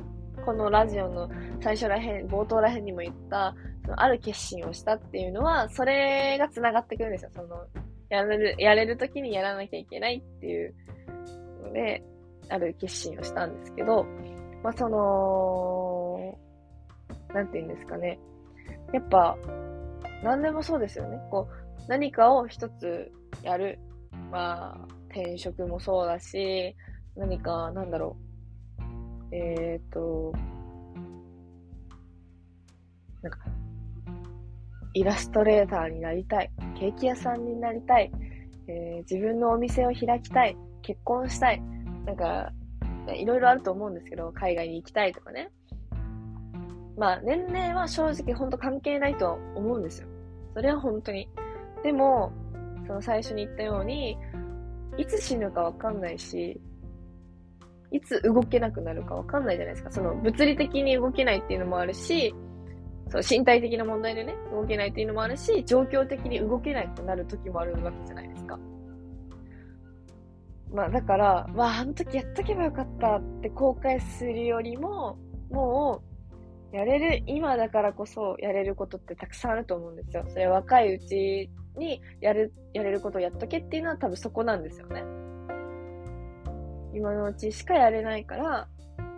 このラジオの最初らへん、冒頭らへんにも言った、ある決心をしたっていうのは、それが繋がってくるんですよ。その、やれる、やれる時にやらなきゃいけないっていうので、ある決心をしたんですけど、まあその、なんて言うんですかね。やっぱ、何でもそうですよね。こう、何かを一つやる。まあ、転職もそうだし、何か、なんだろう。えっ、ー、と、なんか、イラストレーターになりたい。ケーキ屋さんになりたい。えー、自分のお店を開きたい。結婚したい。なんか、いろいろあると思うんですけど、海外に行きたいとかね。まあ、年齢は正直本当関係ないとは思うんですよ。それは本当に。でも、その最初に言ったように、いつ死ぬかわかんないし、いつ動けなくなるかわかんないじゃないですか。その物理的に動けないっていうのもあるし、そう身体的な問題でね、動けないっていうのもあるし、状況的に動けないとなる時もあるわけじゃないですか。まあだから、まああの時やっとけばよかったって後悔するよりも、もう、やれる、今だからこそやれることってたくさんあると思うんですよ。それ若いうちにやる、やれることをやっとけっていうのは多分そこなんですよね。今のうちしかやれないから、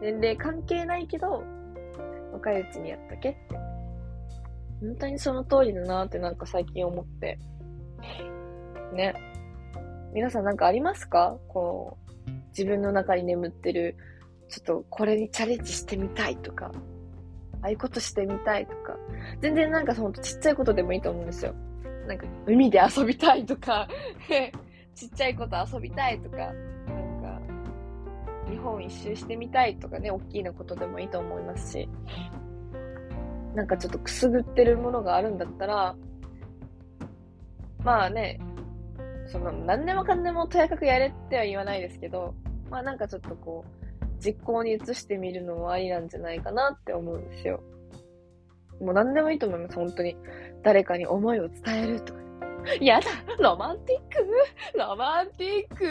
年齢関係ないけど、若いうちにやっとけって。本当にその通りだなってなんか最近思って。ね。皆さんなんかありますか？こう、自分の中に眠ってる、ちょっとこれにチャレンジしてみたいとか、ああいうことしてみたいとか、全然なんかほんとちっちゃいことでもいいと思うんですよ。なんか海で遊びたいとか [LAUGHS] ちっちゃいこと遊びたいとか、なんか日本一周してみたいとかね、大きいなことでもいいと思いますし、なんかちょっとくすぐってるものがあるんだったら、まあね、その、何でもかんでもとやかくやれっては言わないですけど、まあなんかちょっとこう、実行に移してみるのもありなんじゃないかなって思うんですよ。もう何でもいいと思います、本当に。誰かに思いを伝えるとか。やだロマンティック？ロマンティック？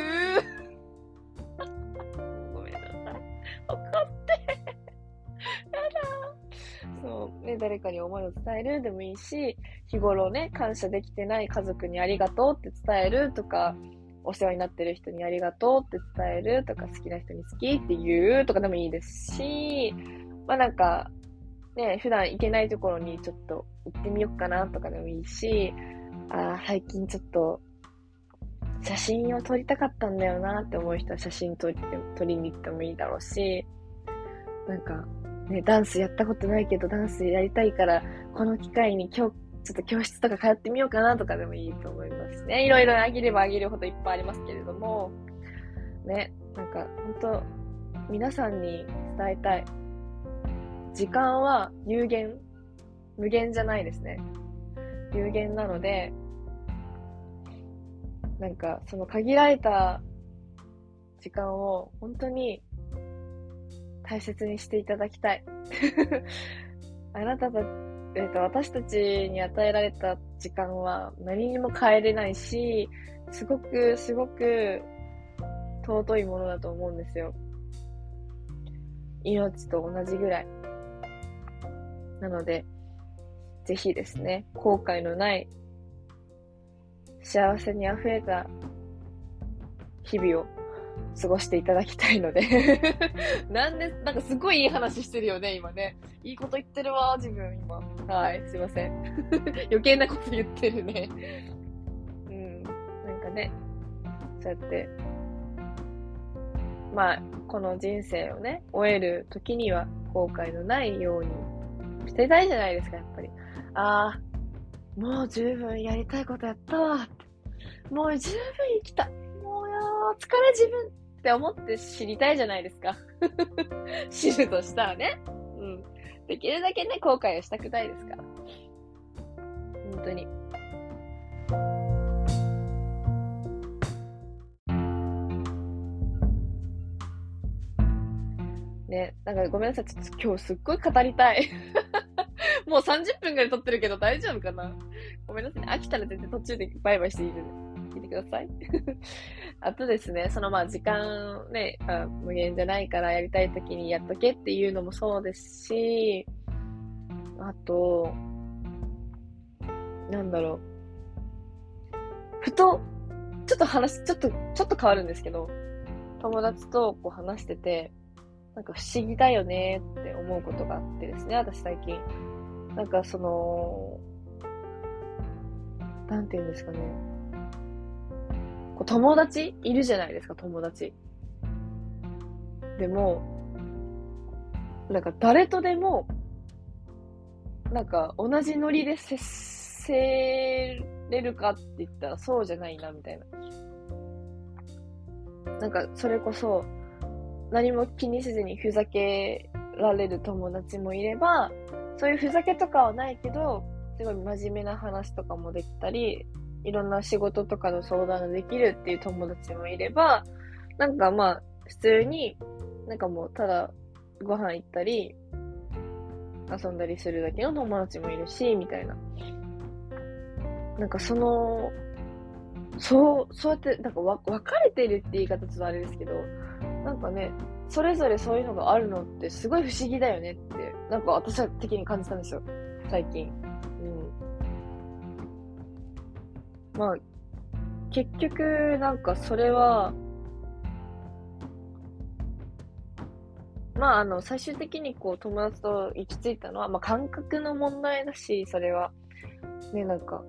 ね、誰かに思いを伝えるでもいいし、日頃ね、感謝できてない家族にありがとうって伝えるとか、お世話になってる人にありがとうって伝えるとか、好きな人に好きって言うとかでもいいですし、まあなんか、ね、普段行けないところにちょっと行ってみようかなとかでもいいし、ああ、最近ちょっと、写真を撮りたかったんだよなって思う人は写真撮り撮りに行ってもいいだろうし、なんか、ね、ダンスやったことないけど、ダンスやりたいから、この機会に今日、ちょっと教室とか通ってみようかなとかでもいいと思いますね。いろいろあげればあげるほどいっぱいありますけれども、ね、なんか、本当皆さんに伝えたい。時間は有限。無限じゃないですね。有限なので、なんか、その限られた時間を本当に大切にしていただきたい。[LAUGHS] あなたた、えっ、ー、と、私たちに与えられた時間は何にも変えれないし、すごく、すごく尊いものだと思うんですよ。命と同じぐらい。なので、ぜひですね、後悔のない幸せに溢れた日々を過ごしていただきたいので [LAUGHS] なんで、なんかすごいいい話してるよね、今ね。いいこと言ってるわ、自分今。はい、すいません。[LAUGHS] 余計なこと言ってるね。うん、なんかね、そうやって、まあ、この人生をね、終える時には後悔のないようにしてたいじゃないですか、やっぱり。ああ、もう十分やりたいことやったわ。もう十分生きた。もうよ疲れ自分って思って知りたいじゃないですか。[LAUGHS] 知るとしたらね。うん。できるだけね、後悔をしたくないですから。本当に。ね、なんかごめんなさい。ちょっと今日すっごい語りたい。[LAUGHS] もう30分ぐらい撮ってるけど大丈夫かなごめんなさいね。飽きたら全然途中でバイバイしていいです、聞いてください。[LAUGHS] あとですね、そのまあ時間ね、あ無限じゃないからやりたい時にやっとけっていうのもそうですし、あと、なんだろう。ふと、ちょっと話、ちょっと、ちょっと変わるんですけど、友達とこう話してて、なんか不思議だよねって思うことがあってですね、私最近。なんかその、なんて言うんですかね。友達？いるじゃないですか、友達。でも、なんか誰とでも、なんか同じノリで接せれるかって言ったらそうじゃないな、みたいな。なんかそれこそ、何も気にせずにふざけられる友達もいれば、そういうふざけとかはないけど、すごい真面目な話とかもできたり、いろんな仕事とかの相談ができるっていう友達もいれば、なんかまあ、普通に、なんかもうただご飯行ったり、遊んだりするだけの友達もいるし、みたいな。なんかその、そう、そうやって、なんか分かれてるって言い方ちょっとあれですけど、なんかね、それぞれそういうのがあるのってすごい不思議だよねって、なんか私は的に感じたんですよ。最近。まあ、結局、なんかそれは、まあ、あの、最終的にこう、友達と行き着いたのは、まあ、感覚の問題だし、それは。ね、なんか、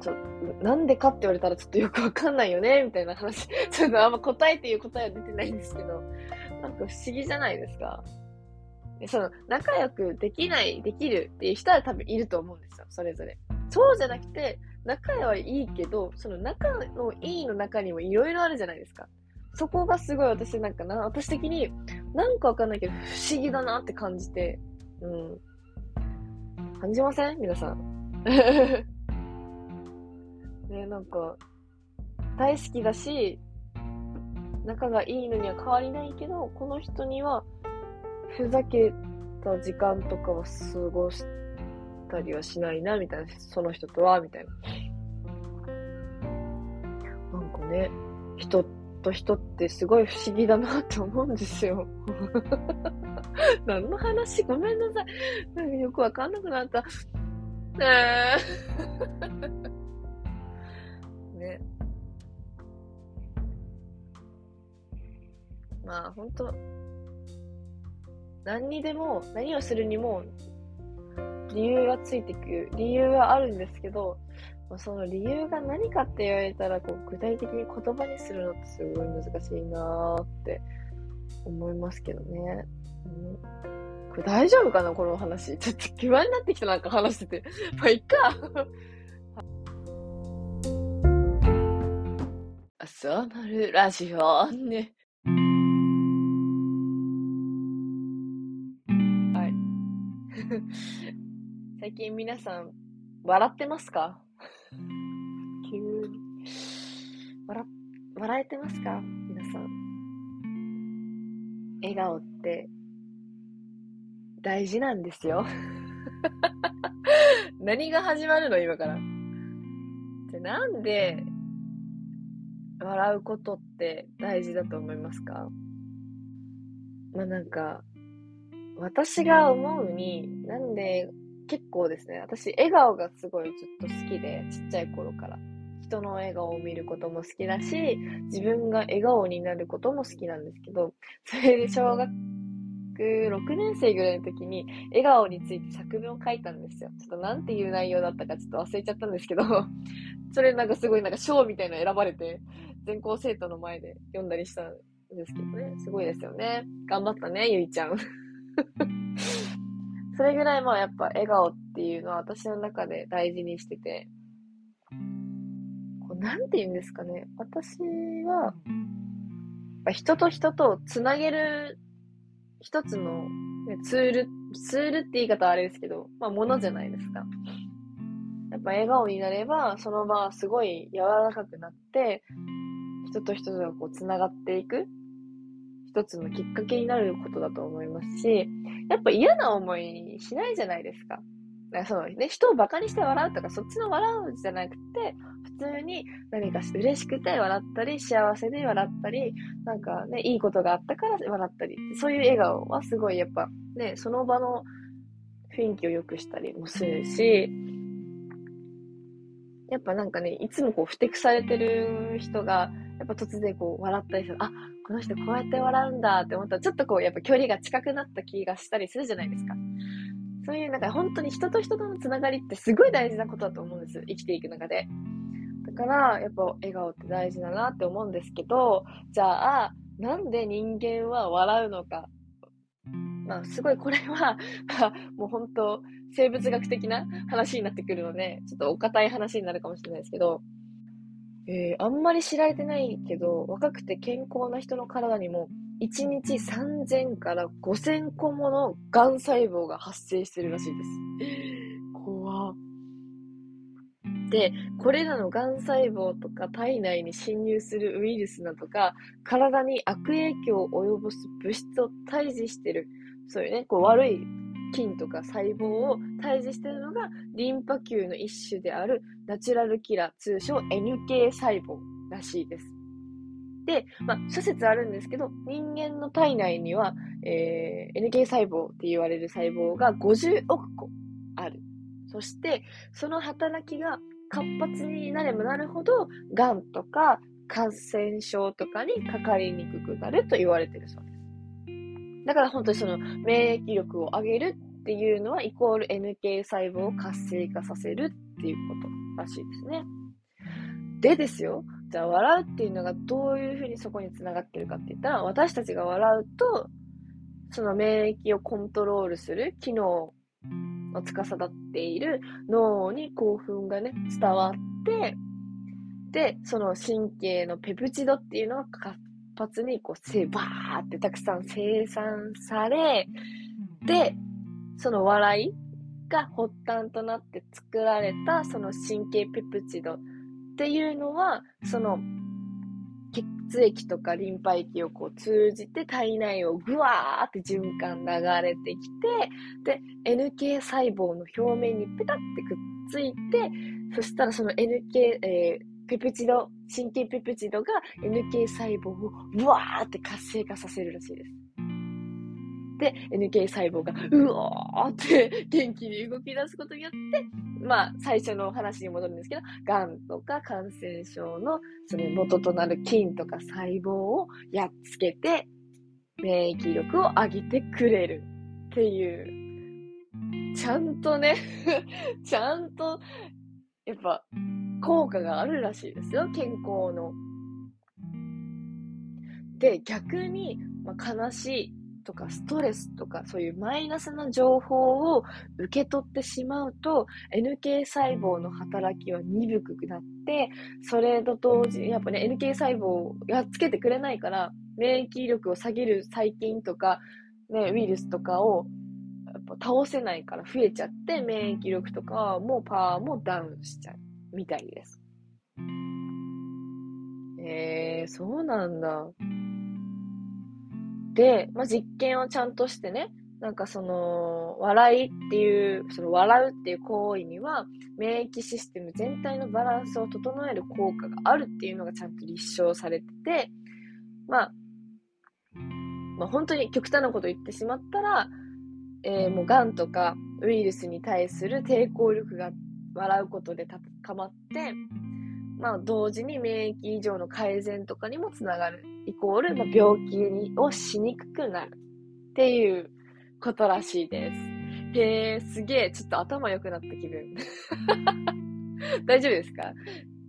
ちょ、なんでかって言われたらちょっとよくわかんないよね、みたいな話。ちょっとあんま答えっていう答えは出てないんですけど、なんか不思議じゃないですか。その、仲良くできない、できるっていう人は多分いると思うんですよ、それぞれ。そうじゃなくて、仲はいいけど、その仲のいいの中にもいろいろあるじゃないですか。そこがすごい私なんかな、私的になんかわかんないけど不思議だなって感じて、うん。感じません？皆さん。[LAUGHS] ね、なんか、大好きだし、仲がいいのには変わりないけど、この人には、ふざけた時間とかは過ごしてたりはしないな、みたいな、その人とは、みたいな。なんかね、人と人ってすごい不思議だなって思うんですよ。[LAUGHS] 何の話？ごめんなさい。なんかよくわかんなくなった。えー [LAUGHS] ね。まあ、本当何にでも、何をするにも、理由がついてくる。理由はあるんですけど、その理由が何かって言われたら、こう、具体的に言葉にするのってすごい難しいなーって思いますけどね。うん、これ大丈夫かなこの話。ちょっと不安になってきたなんか話してて。まあ、いっかあ。そうなるラジオね。最近皆さん、笑ってますか？急に。笑、笑えてますか？皆さん。笑顔って大事なんですよ。[LAUGHS] 何が始まるの今から？じゃ、なんで笑うことって大事だと思いますか？まあなんか、私が思うに、なんで結構ですね、私笑顔がすごいずっと好きで、ちっちゃい頃から。人の笑顔を見ることも好きだし、自分が笑顔になることも好きなんですけど、それで小学6年生ぐらいの時に笑顔について作文を書いたんですよ。ちょっとなんていう内容だったかちょっと忘れちゃったんですけど、[LAUGHS] それなんかすごいなんか賞みたいなの選ばれて、全校生徒の前で読んだりしたんですけどね。すごいですよね。頑張ったね、ゆいちゃん。[LAUGHS] それぐらいまあやっぱ笑顔っていうのは私の中で大事にしてて、こうなんて言うんですかね。私は、人と人とつなげる一つの、ね、ツール、ツールって言い方はあれですけど、まあ、ものじゃないですか。やっぱ笑顔になれば、その場はすごい柔らかくなって、人と人とがこう繋がっていく、一つのきっかけになることだと思いますし、やっぱ嫌な思いしないじゃないですか。かそのね、人を馬鹿にして笑うとか、そっちの笑うんじゃなくて、普通に何か嬉しくて笑ったり、幸せで笑ったり、なんかね、いいことがあったから笑ったり、そういう笑顔はすごいやっぱね、その場の雰囲気を良くしたりもするし、やっぱなんかね、いつもこう、ふてくされてる人が、やっぱ突然こう、笑ったりする。あ、この人こうやって笑うんだって思ったら、ちょっとこう、やっぱ距離が近くなった気がしたりするじゃないですか。そういうなんか本当に人と人とのつながりってすごい大事なことだと思うんです。生きていく中で。だから、やっぱ笑顔って大事だなって思うんですけど、じゃあ、なんで人間は笑うのか。まあ、すごいこれは、[LAUGHS] もう本当、生物学的な話になってくるので、ちょっとお堅い話になるかもしれないですけど、えー、あんまり知られてないけど、若くて健康な人の体にも1日3000から5000個もの癌細胞が発生してるらしいです。怖で、これらの癌細胞とか体内に侵入するウイルスなどが体に悪影響を及ぼす物質を退治してる。そういうね、こう悪い菌とか細胞を退治しているのがリンパ球の一種であるナチュラルキラー、通称 NK 細胞らしいです。で、まあ、諸説あるんですけど、人間の体内には、えー、NK 細胞って言われる細胞が50億個ある。そして、その働きが活発になればなるほど、癌とか感染症とかにかかりにくくなると言われてるそうです。だから本当にその免疫力を上げるっていうのはイコール NK 細胞を活性化させるっていうことらしいですね。でですよ、じゃあ笑うっていうのがどういうふうにそこにつながってるかって言ったら、私たちが笑うと、その免疫をコントロールする機能の司っている脳に興奮がね、伝わって、で、その神経のペプチドっていうのが活発にこう、せばーってたくさん生産され、で、その笑いが発端となって作られたその神経ペプチドっていうのは、その、血液とかリンパ液をこう通じて体内をぐわーって循環流れてきて、で、NK 細胞の表面にペタってくっついて、そしたらその NK、えー、ペプチド、神経ペプチドが NK 細胞をうわーって活性化させるらしいです。で、NK 細胞が、うおーって元気に動き出すことによって、まあ、最初の話に戻るんですけど、癌とか感染症のその元となる菌とか細胞をやっつけて、免疫力を上げてくれるっていう、ちゃんとね [LAUGHS] ちゃんと、やっぱ、効果があるらしいですよ、健康の。で、逆に、まあ、悲しいとかストレスとかそういうマイナスな情報を受け取ってしまうと NK 細胞の働きは鈍くなってそれと同時にやっぱね NK 細胞をやっつけてくれないから免疫力を下げる細菌とか、ね、ウイルスとかをっぱ倒せないから増えちゃって免疫力とかもパワーもダウンしちゃうみたいです。えー、そうなんだ。で、まあ、実験をちゃんとしてね、なんかその、笑いっていう、その笑うっていう行為には、免疫システム全体のバランスを整える効果があるっていうのがちゃんと立証されてて、まあ、まあ、本当に極端なこと言ってしまったら、えー、もう癌とかウイルスに対する抵抗力が笑うことで高まって、まあ、同時に免疫異常の改善とかにもつながる。イコール、まあ、病気にをしにくくなる。っていうことらしいです。へえ、すげえ、ちょっと頭良くなった気分。[LAUGHS] 大丈夫ですか？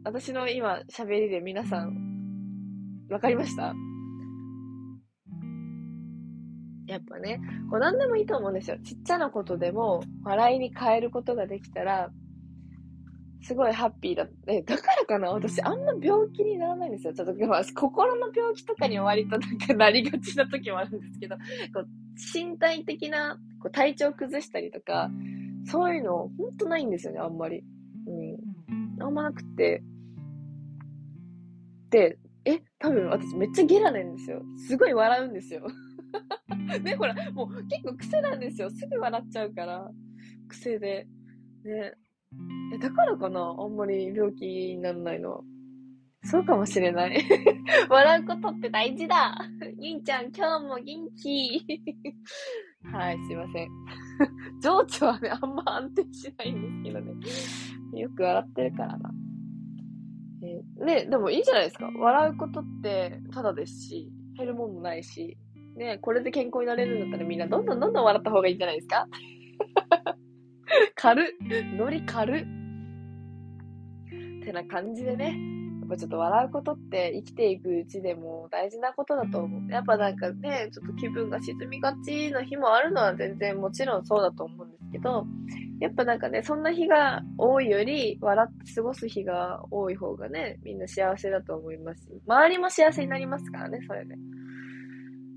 私の今喋りで皆さん、わかりました？やっぱね、こう何でもいいと思うんですよ。ちっちゃなことでも笑いに変えることができたら、すごいハッピーだって、だからかな？私あんま病気にならないんですよ。ちょっと、心の病気とかに割となんかなりがちな時もあるんですけど、こう身体的なこう体調崩したりとか、そういうのほんとないんですよね、あんまり。うん。あんまなくて。で、え、多分私めっちゃゲラなんですよ。すごい笑うんですよ。ね、ほら、もう結構癖なんですよ。すぐ笑っちゃうから。癖で。ね。え、だからかな？あんまり病気にならないのは。そうかもしれない。[LAUGHS] 笑うことって大事だ [LAUGHS] ゆいちゃん、今日も元気 [LAUGHS] はい、すいません。情緒はね、あんま安定しないんですけどね。よく笑ってるからな。えー、ね、でもいいじゃないですか。笑うことってただですし、減るもんもないし、ね、これで健康になれるんだったらみんなどんどんどんどん笑った方がいいんじゃないですか？軽っ。ノリ軽っ。ってな感じでね、やっぱちょっと笑うことって生きていくうちでも大事なことだと思う。やっぱなんかね、ちょっと気分が沈みがちな日もあるのは全然もちろんそうだと思うんですけど、やっぱなんかね、そんな日が多いより笑って過ごす日が多い方がね、みんな幸せだと思います。し、周りも幸せになりますからね、それで。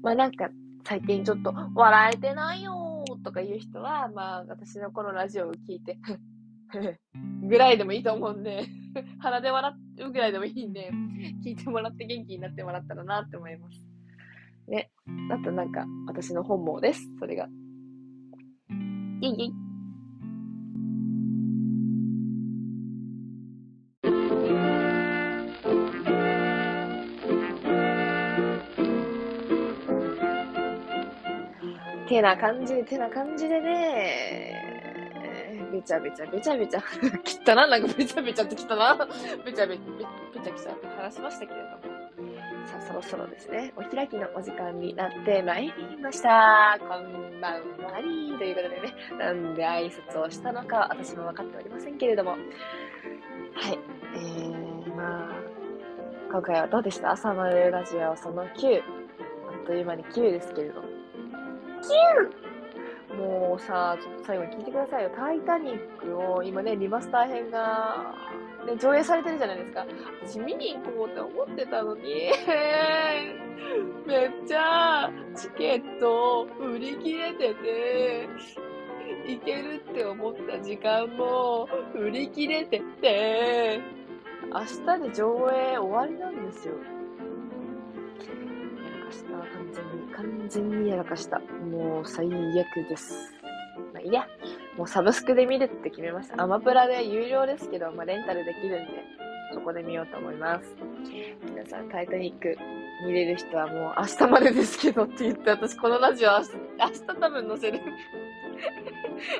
まあなんか、最近ちょっと笑えてないよとか言う人は、まあ私のこのラジオを聞いて [LAUGHS] ぐらいでもいいと思うんで [LAUGHS] 鼻で笑うぐらいでもいいんで、聞いてもらって元気になってもらったらなって思います。ね。あとなんか、私の本望です。それが。イイェイ。てな感じ、てな感じでね、べちゃべちゃべちゃべちゃ、切ったな、なんかべちゃべちゃってきたな。べちゃべ、べ、べちゃべちゃって話しましたけれども。さあ、そろそろですね、お開きのお時間になってまいりました。こんばんはりということでね、なんで挨拶をしたのか私も分かっておりませんけれども。はい。えー、まあ、今回はどうでした？朝までラジオその9。あっという間に9ですけれども。もうさ、ちょっと最後に聞いてくださいよ。タイタニックを今ね、リマスター編が、ね、上映されてるじゃないですか。私見に行こうって思ってたのに、めっちゃチケット売り切れてて、行けるって思った時間も売り切れてて、明日で上映終わりなんですよ。した。完全に。完全にやらかした。もう最悪です。まあいいや。もうサブスクで見るって決めました。アマプラで有料ですけど、まあレンタルできるんで、そこで見ようと思います。皆さん、タイタニック見れる人はもう明日までですけどって言って、私このラジオ明日、明日多分載せる。[LAUGHS]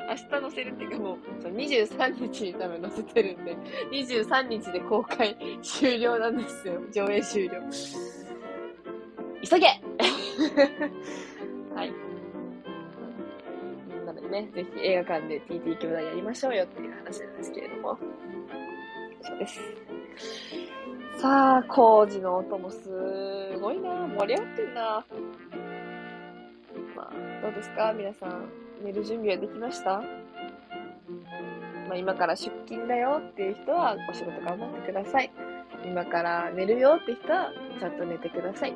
明日載せるっていうかもう、23日に多分載せてるんで、23日で公開終了なんですよ。上映終了。急げ [LAUGHS] はい。なのでね、ぜひ映画館で TT 兄弟やりましょうよっていう話なんですけれども。そうです。さあ、工事の音もすごいな盛り上がってんなまあ、どうですか？皆さん、寝る準備はできました？まあ、今から出勤だよっていう人はお仕事頑張ってください。今から寝るよって人はちゃんと寝てください。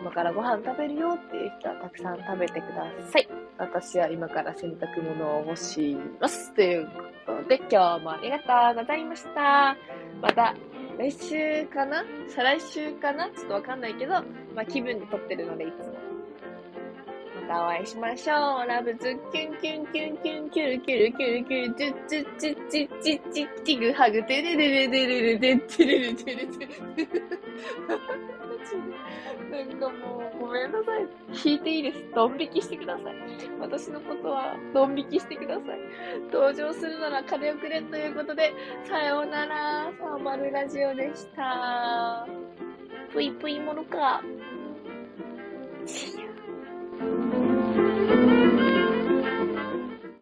今からご飯食べるよっていう人はたくさん食べてください。私は今から洗濯物を干します。ということで今日もありがとうございました。また来週かな？再来週かな？ちょっとわかんないけど、まあ気分で撮ってるのでいつも。またお会いしましょう。ラブズキュンキュンキュンキュンキュルキュルキュルキュルチュッチュッチュッチュッチュッチュッチグハグテレレレレレレテテレレテレテレ。なんかもう、ごめんなさい。引いていいです。ドン引きしてください。私のことは、ドン引きしてください。登場するなら金をくれということで、さようなら、サーマルラジオでした。ぷいぷいものか。See you.